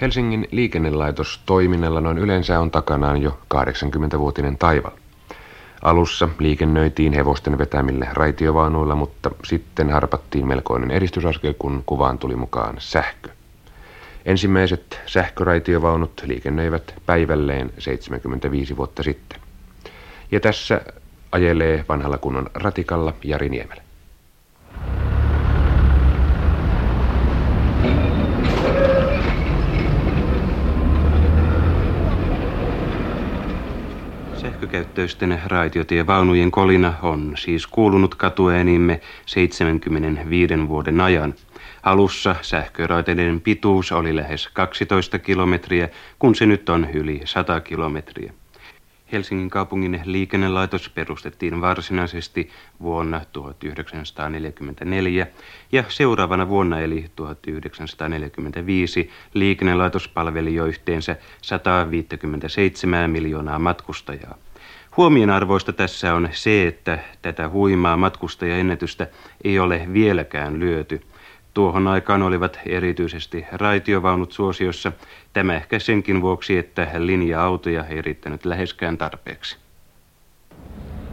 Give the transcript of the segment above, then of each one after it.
Helsingin liikennelaitos toiminnalla noin yleensä on takanaan jo 80-vuotinen taival. Alussa liikennöitiin hevosten vetämillä raitiovaunuilla, mutta sitten harpattiin melkoinen edistysaskel, kun kuvaan tuli mukaan sähkö. Ensimmäiset sähköraitiovaunut liikennöivät päivälleen 75 vuotta sitten. Ja tässä ajelee vanhalla kunnon ratikalla Jari Niemelä. Sähkökäyttöisten raitiotievaunujen kolina on siis kuulunut katuäänimme 75 vuoden ajan. Alussa sähköraiteiden pituus oli lähes 12 kilometriä, kun se nyt on yli 100 kilometriä. Helsingin kaupungin liikennelaitos perustettiin varsinaisesti vuonna 1944 ja seuraavana vuonna eli 1945 liikennelaitos palveli jo yhteensä 157 miljoonaa matkustajaa. Huomionarvoista tässä on se, että tätä huimaa matkustajaennätystä ei ole vieläkään lyöty – Tuohon aikaan olivat erityisesti raitiovaunut suosiossa, tämä ehkä senkin vuoksi, että linja-autoja ei riittänyt läheskään tarpeeksi.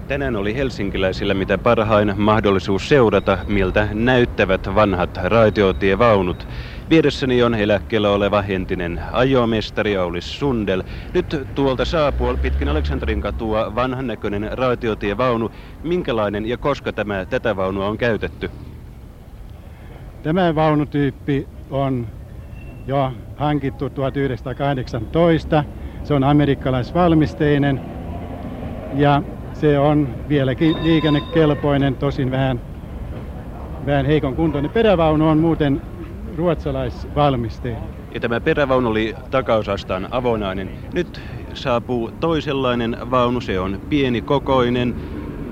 Tänään oli helsinkiläisillä mitä parhain mahdollisuus seurata, miltä näyttävät vanhat raitiotievaunut. Vieressäni on eläkkeellä oleva entinen ajomestari Aulis Sundel. Nyt tuolta saapuu pitkin Aleksanterin katua vanhan näköinen raitiotievaunu. Minkälainen ja koska tämä, tätä vaunua on käytetty? Tämä vaunutyyppi on jo hankittu 1918. Se on amerikkalaisvalmisteinen ja se on vieläkin liikennekelpoinen, tosin vähän, vähän heikon kuntoinen. Perävaunu on muuten ruotsalaisvalmisteinen. Ja tämä perävaunu oli takausastaan avonainen. Nyt saapuu toisenlainen vaunu, se on pieni kokoinen,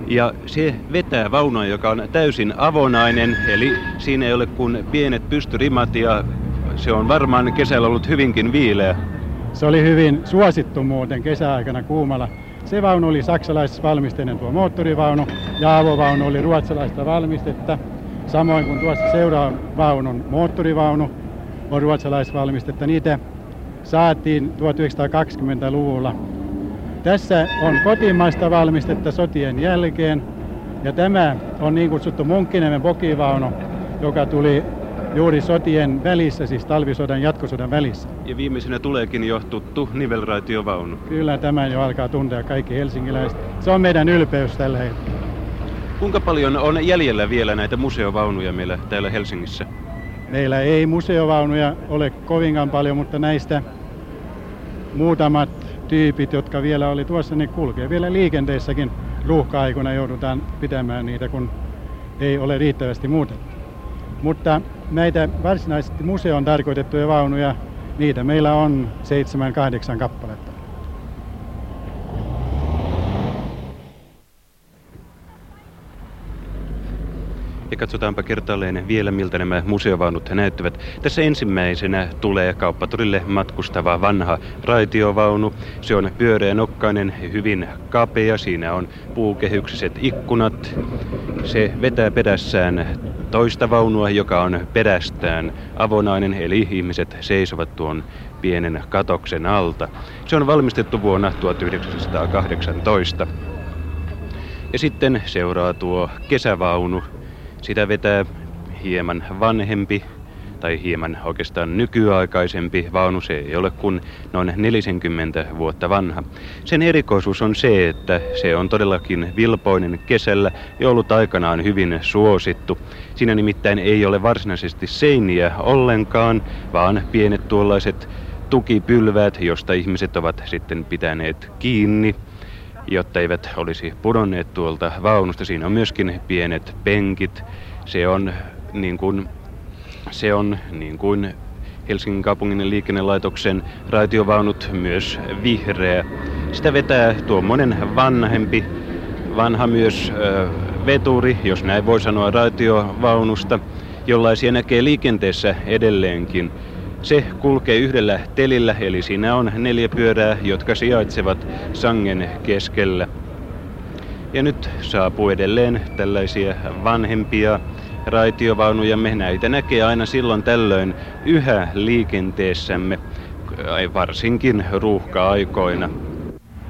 ja se vetää vaunua, joka on täysin avonainen, eli siinä ei ole kuin pienet pystyrimat ja se on varmaan kesällä ollut hyvinkin viileä. Se oli hyvin suosittu muuten kesäaikana kuumalla. Se vaunu oli saksalaisvalmisteinen tuo moottorivaunu ja avovaunu oli ruotsalaista valmistetta. Samoin kuin tuossa seuraavan vaunun moottorivaunu on ruotsalaisvalmistetta. Niitä saatiin 1920-luvulla tässä on kotimaista valmistetta sotien jälkeen ja tämä on niin kutsuttu Munkkiniemen pokivaunu, joka tuli juuri sotien välissä, siis talvisodan jatkosodan välissä. Ja viimeisenä tuleekin jo tuttu nivelraitiovaunu. Kyllä tämä jo alkaa tuntea kaikki helsinkiläiset. Se on meidän ylpeys tällä hetkellä. Kuinka paljon on jäljellä vielä näitä museovaunuja meillä täällä Helsingissä? Meillä ei museovaunuja ole kovinkaan paljon, mutta näistä muutamat tyypit, jotka vielä oli tuossa, niin kulkee vielä liikenteessäkin. Ruuhka-aikuna joudutaan pitämään niitä, kun ei ole riittävästi muutettu. Mutta näitä varsinaisesti museon tarkoitettuja vaunuja, niitä meillä on 7-8 kappaletta. Ja katsotaanpa kertaalleen vielä, miltä nämä museovaunut näyttävät. Tässä ensimmäisenä tulee kauppatorille matkustava vanha raitiovaunu. Se on pyöreänokkainen, hyvin kapea. Siinä on puukehyksiset ikkunat. Se vetää perässään toista vaunua, joka on perästään avonainen, eli ihmiset seisovat tuon pienen katoksen alta. Se on valmistettu vuonna 1918. Ja sitten seuraa tuo kesävaunu, sitä vetää hieman vanhempi tai hieman oikeastaan nykyaikaisempi vaunu. Se ei ole kuin noin 40 vuotta vanha. Sen erikoisuus on se, että se on todellakin vilpoinen kesällä ja ollut aikanaan hyvin suosittu. Siinä nimittäin ei ole varsinaisesti seiniä ollenkaan, vaan pienet tuollaiset tukipylväät, josta ihmiset ovat sitten pitäneet kiinni jotta eivät olisi pudonneet tuolta vaunusta. Siinä on myöskin pienet penkit. Se on niin kuin, se on niin kuin Helsingin kaupungin liikennelaitoksen raitiovaunut myös vihreä. Sitä vetää tuo monen vanhempi, vanha myös ö, veturi, jos näin voi sanoa raitiovaunusta, jollaisia näkee liikenteessä edelleenkin. Se kulkee yhdellä telillä, eli siinä on neljä pyörää, jotka sijaitsevat sangen keskellä. Ja nyt saapuu edelleen tällaisia vanhempia raitiovaunujamme. Näitä näkee aina silloin tällöin yhä liikenteessämme, varsinkin ruuhka-aikoina.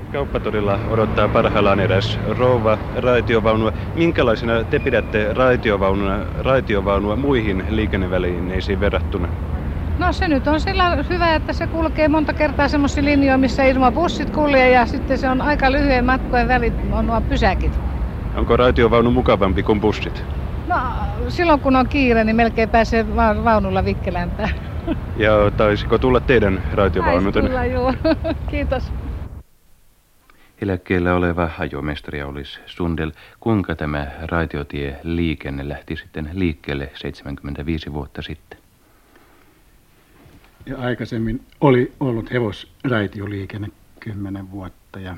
Kauppatorilla odottaa parhaillaan eräs rouva raitiovaunua. Minkälaisena te pidätte raitiovaunua, raitiovaunua muihin liikennevälineisiin verrattuna? No se nyt on sillä hyvä, että se kulkee monta kertaa semmoisia linjoja, missä ilman bussit kulkee ja sitten se on aika lyhyen matkojen välit on nuo pysäkit. Onko raitiovaunu mukavampi kuin bussit? No silloin kun on kiire, niin melkein pääsee vaunulla vikkelämpää. Ja taisiko tulla teidän raitiovaunu? Taisi tulla, joo. Kiitos. Eläkkeellä oleva ajomestari olisi Sundel. Kuinka tämä raitiotie liikenne lähti sitten liikkeelle 75 vuotta sitten? Ja aikaisemmin oli ollut hevosraitioliikenne 10 vuotta ja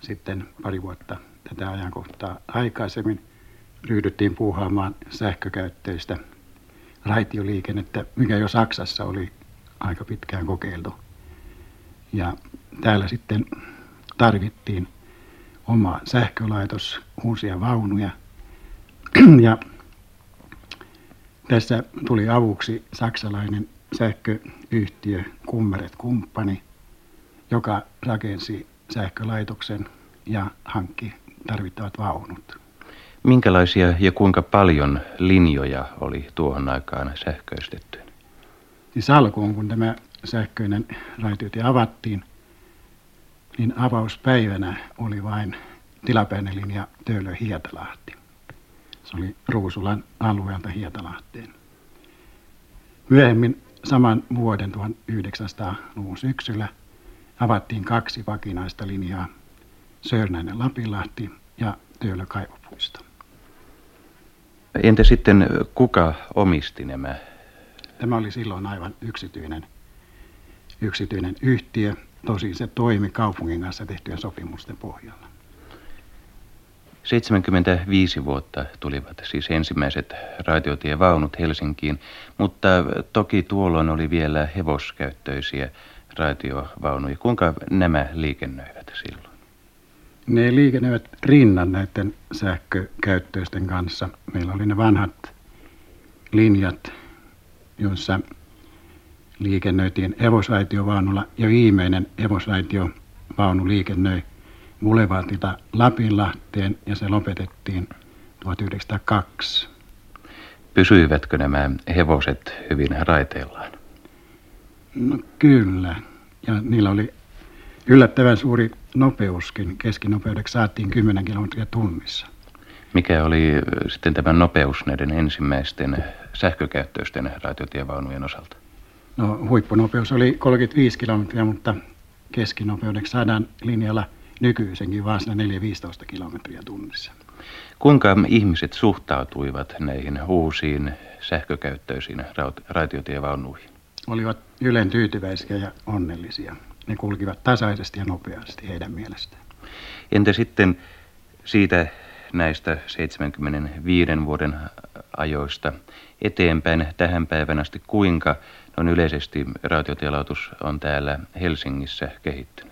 sitten pari vuotta tätä ajankohtaa aikaisemmin ryhdyttiin puuhaamaan sähkökäyttöistä raitioliikennettä, mikä jo Saksassa oli aika pitkään kokeiltu. Ja täällä sitten tarvittiin oma sähkölaitos, uusia vaunuja. ja tässä tuli avuksi saksalainen sähköyhtiö Kummeret Kumppani, joka rakensi sähkölaitoksen ja hankki tarvittavat vaunut. Minkälaisia ja kuinka paljon linjoja oli tuohon aikaan sähköistetty? Siis alkuun, kun tämä sähköinen raitiotie avattiin, niin avauspäivänä oli vain tilapäinen linja Töölö-Hietalahti. Se oli Ruusulan alueelta Hietalahteen. Myöhemmin saman vuoden 1900-luvun syksyllä avattiin kaksi vakinaista linjaa, Sörnäinen Lapinlahti ja Töölö Kaivopuisto. Entä sitten kuka omisti nämä? Tämä oli silloin aivan yksityinen, yksityinen yhtiö. Tosin se toimi kaupungin kanssa tehtyjen sopimusten pohjalla. 75 vuotta tulivat siis ensimmäiset raitiotievaunut Helsinkiin, mutta toki tuolloin oli vielä hevoskäyttöisiä raitiovaunuja. Kuinka nämä liikennöivät silloin? Ne liikennöivät rinnan näiden sähkökäyttöisten kanssa. Meillä oli ne vanhat linjat, joissa liikennöitiin hevosraitiovaunulla ja viimeinen hevosraitiovaunu liikennöi Boulevardilta Lapinlahteen ja se lopetettiin 1902. Pysyivätkö nämä hevoset hyvin raiteillaan? No kyllä. Ja niillä oli yllättävän suuri nopeuskin. Keskinopeudeksi saatiin 10 kilometriä tunnissa. Mikä oli sitten tämä nopeus näiden ensimmäisten sähkökäyttöisten raitiotievaunujen osalta? No huippunopeus oli 35 kilometriä, mutta keskinopeudeksi saadaan linjalla nykyisenkin vaan 4-15 kilometriä tunnissa. Kuinka ihmiset suhtautuivat näihin uusiin sähkökäyttöisiin raitiotievaunuihin? Olivat ylen tyytyväisiä ja onnellisia. Ne kulkivat tasaisesti ja nopeasti heidän mielestään. Entä sitten siitä näistä 75 vuoden ajoista eteenpäin tähän päivän asti, kuinka on yleisesti rautiotielautus on täällä Helsingissä kehittynyt?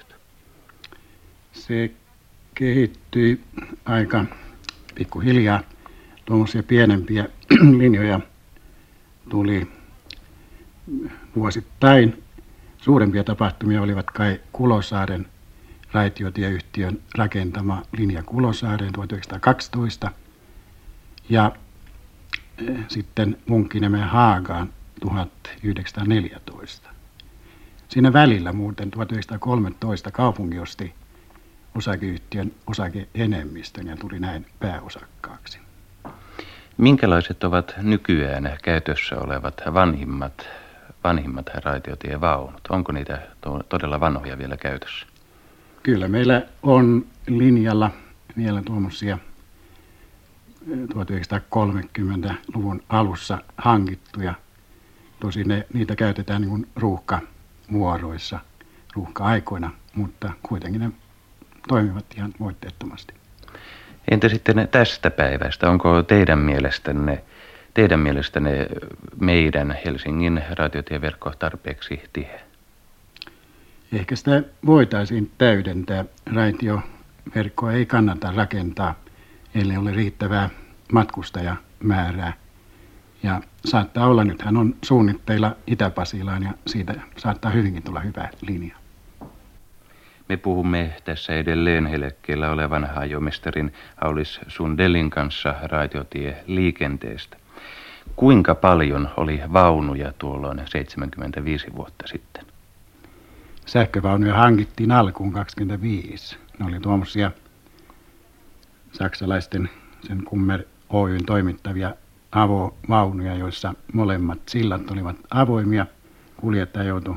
Se kehittyi aika pikkuhiljaa. Tuommoisia pienempiä linjoja tuli vuosittain. Suurempia tapahtumia olivat kai Kulosaaren raitiotieyhtiön rakentama linja Kulosaareen 1912 ja eh, sitten Munkkiniemen Haagaan 1914. Siinä välillä muuten 1913 kaupunki osti osakeyhtiön osakeenemmistön ja tuli näin pääosakkaaksi. Minkälaiset ovat nykyään käytössä olevat vanhimmat, vanhimmat raitiotievaunut? Onko niitä to- todella vanhoja vielä käytössä? Kyllä meillä on linjalla vielä tuommoisia 1930-luvun alussa hankittuja. Tosin ne, niitä käytetään niin ruuhkavuoroissa, ruuhka-aikoina, mutta kuitenkin ne toimivat ihan voitteettomasti. Entä sitten tästä päivästä? Onko teidän mielestänne, teidän mielestänne meidän Helsingin radiotieverkko tarpeeksi tiheä? Ehkä sitä voitaisiin täydentää. Raitioverkkoa ei kannata rakentaa, ellei ole riittävää matkustajamäärää Ja saattaa olla, nythän on suunnitteilla Itä-Pasilaan ja siitä saattaa hyvinkin tulla hyvä linja. Me puhumme tässä edelleen helekkeellä olevan hajomestarin Aulis Sundelin kanssa raitiotie liikenteestä. Kuinka paljon oli vaunuja tuolloin 75 vuotta sitten? Sähkövaunuja hankittiin alkuun 25. Ne oli tuommoisia saksalaisten sen Kummer Oyn toimittavia avovaunuja, joissa molemmat sillat olivat avoimia. Kuljettaja joutui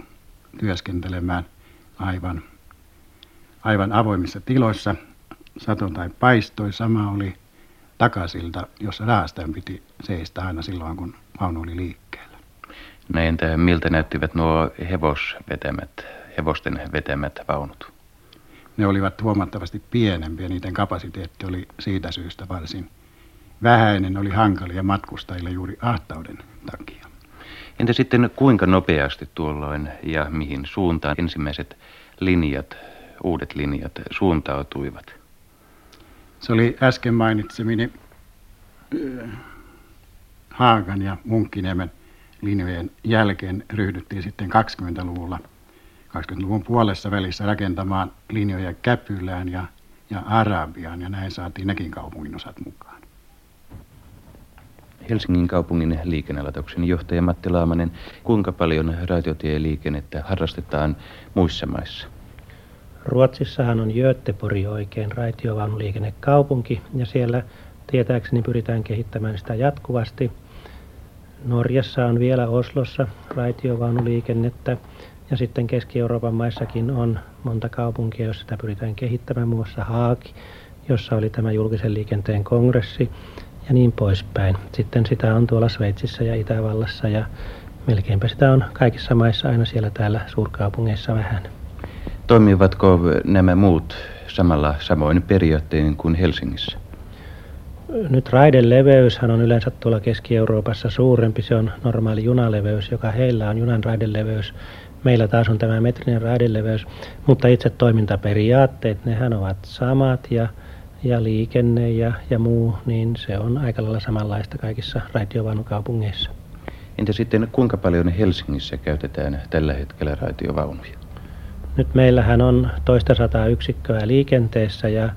työskentelemään aivan, aivan avoimissa tiloissa. Sato tai paistoi. Sama oli takasilta, jossa rahastajan piti seistä aina silloin, kun vaunu oli liikkeellä. No entä miltä näyttivät nuo hevosvetämät, hevosten vetämät vaunut? Ne olivat huomattavasti pienempiä, niiden kapasiteetti oli siitä syystä varsin vähäinen, oli hankalia matkustajille juuri ahtauden takia. Entä sitten kuinka nopeasti tuolloin ja mihin suuntaan ensimmäiset linjat, uudet linjat suuntautuivat? Se oli äsken mainitsemini Haagan ja Munkkiniemen linjojen jälkeen ryhdyttiin sitten 20-luvulla, 20-luvun puolessa välissä rakentamaan linjoja Käpylään ja, ja Arabiaan ja näin saatiin nekin kaupungin osat mukaan. Helsingin kaupungin liikennelaitoksen johtaja Matti Laamanen, kuinka paljon raitiotieliikennettä harrastetaan muissa maissa? Ruotsissahan on Göteborg oikein raitiovaunuliikennekaupunki ja siellä tietääkseni pyritään kehittämään sitä jatkuvasti. Norjassa on vielä Oslossa raitiovaunuliikennettä ja sitten Keski-Euroopan maissakin on monta kaupunkia, joissa sitä pyritään kehittämään, muun muassa Haagi, jossa oli tämä julkisen liikenteen kongressi ja niin poispäin. Sitten sitä on tuolla Sveitsissä ja Itävallassa ja melkeinpä sitä on kaikissa maissa aina siellä täällä suurkaupungeissa vähän. Toimivatko nämä muut samalla samoin periaattein kuin Helsingissä? Nyt raideleveyshän on yleensä tuolla Keski-Euroopassa suurempi. Se on normaali junaleveys, joka heillä on junan raideleveys. Meillä taas on tämä metrinen raideleveys, mutta itse toimintaperiaatteet, nehän ovat samat ja, ja liikenne ja, ja muu, niin se on aika lailla samanlaista kaikissa raitiovaunukaupungeissa. Entä sitten kuinka paljon Helsingissä käytetään tällä hetkellä raitiovaunuja? Nyt meillähän on toista sataa yksikköä liikenteessä ja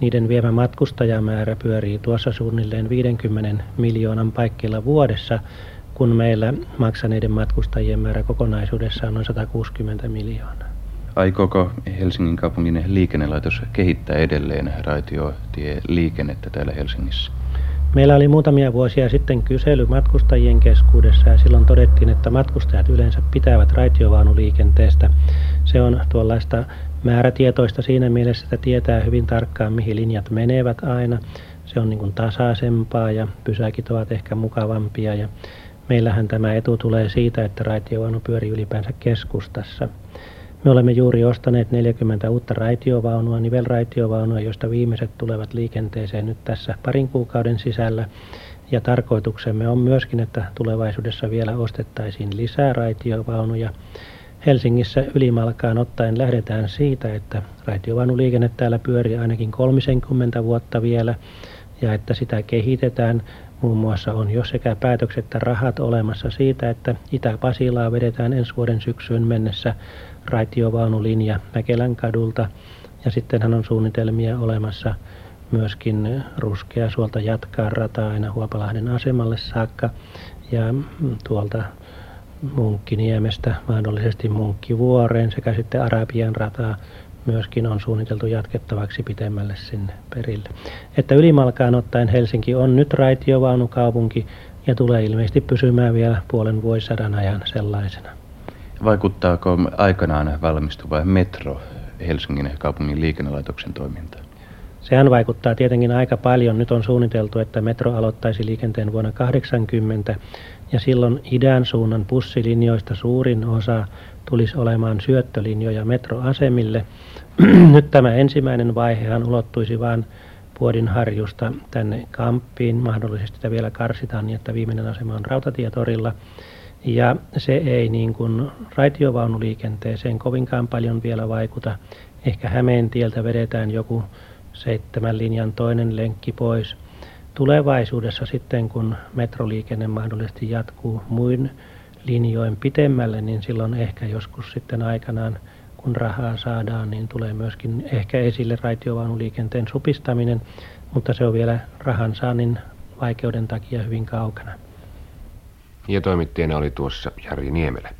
niiden viemä matkustajamäärä pyörii tuossa suunnilleen 50 miljoonan paikkeilla vuodessa, kun meillä maksaneiden matkustajien määrä kokonaisuudessaan on noin 160 miljoonaa. Aikooko Helsingin kaupungin liikennelaitos kehittää edelleen raitiotieliikennettä täällä Helsingissä? Meillä oli muutamia vuosia sitten kysely matkustajien keskuudessa ja silloin todettiin, että matkustajat yleensä pitävät raitiovaunuliikenteestä. Se on tuollaista määrätietoista siinä mielessä, että tietää hyvin tarkkaan, mihin linjat menevät aina. Se on niin kuin tasaisempaa ja pysäkit ovat ehkä mukavampia ja meillähän tämä etu tulee siitä, että raitiovaunu pyörii ylipäänsä keskustassa. Me olemme juuri ostaneet 40 uutta raitiovaunua, nivelraitiovaunua, joista viimeiset tulevat liikenteeseen nyt tässä parin kuukauden sisällä. Ja tarkoituksemme on myöskin, että tulevaisuudessa vielä ostettaisiin lisää raitiovaunuja. Helsingissä ylimalkaan ottaen lähdetään siitä, että raitiovaunuliikenne täällä pyörii ainakin 30 vuotta vielä ja että sitä kehitetään. Muun muassa on jo sekä päätökset että rahat olemassa siitä, että Itä-Pasilaa vedetään ensi vuoden syksyyn mennessä raitiovaunulinja Mäkelän kadulta. Ja sittenhän on suunnitelmia olemassa myöskin Ruskeasuolta jatkaa rataa aina Huopalahden asemalle saakka. Ja tuolta Munkkiniemestä mahdollisesti Munkkivuoreen sekä sitten Arabian rataa myöskin on suunniteltu jatkettavaksi pitemmälle sinne perille. Että ylimalkaan ottaen Helsinki on nyt raitiovaunukaupunki ja tulee ilmeisesti pysymään vielä puolen vuosisadan ajan sellaisena. Vaikuttaako aikanaan valmistuva metro Helsingin kaupungin liikennelaitoksen toimintaan? Sehän vaikuttaa tietenkin aika paljon. Nyt on suunniteltu, että metro aloittaisi liikenteen vuonna 80 ja silloin idän suunnan bussilinjoista suurin osa tulisi olemaan syöttölinjoja metroasemille. Nyt tämä ensimmäinen vaihehan ulottuisi vain Puodinharjusta tänne Kamppiin. Mahdollisesti sitä vielä karsitaan niin, että viimeinen asema on Rautatietorilla. Ja se ei niin kuin raitiovaunuliikenteeseen kovinkaan paljon vielä vaikuta. Ehkä Hämeen tieltä vedetään joku seitsemän linjan toinen lenkki pois. tulevaisuudessa sitten, kun metroliikenne mahdollisesti jatkuu muin linjoin pitemmälle, niin silloin ehkä joskus sitten aikanaan, kun rahaa saadaan, niin tulee myöskin ehkä esille raitiovaunuliikenteen supistaminen, mutta se on vielä rahan saannin vaikeuden takia hyvin kaukana. Ja toimittajana oli tuossa Jari Niemelä.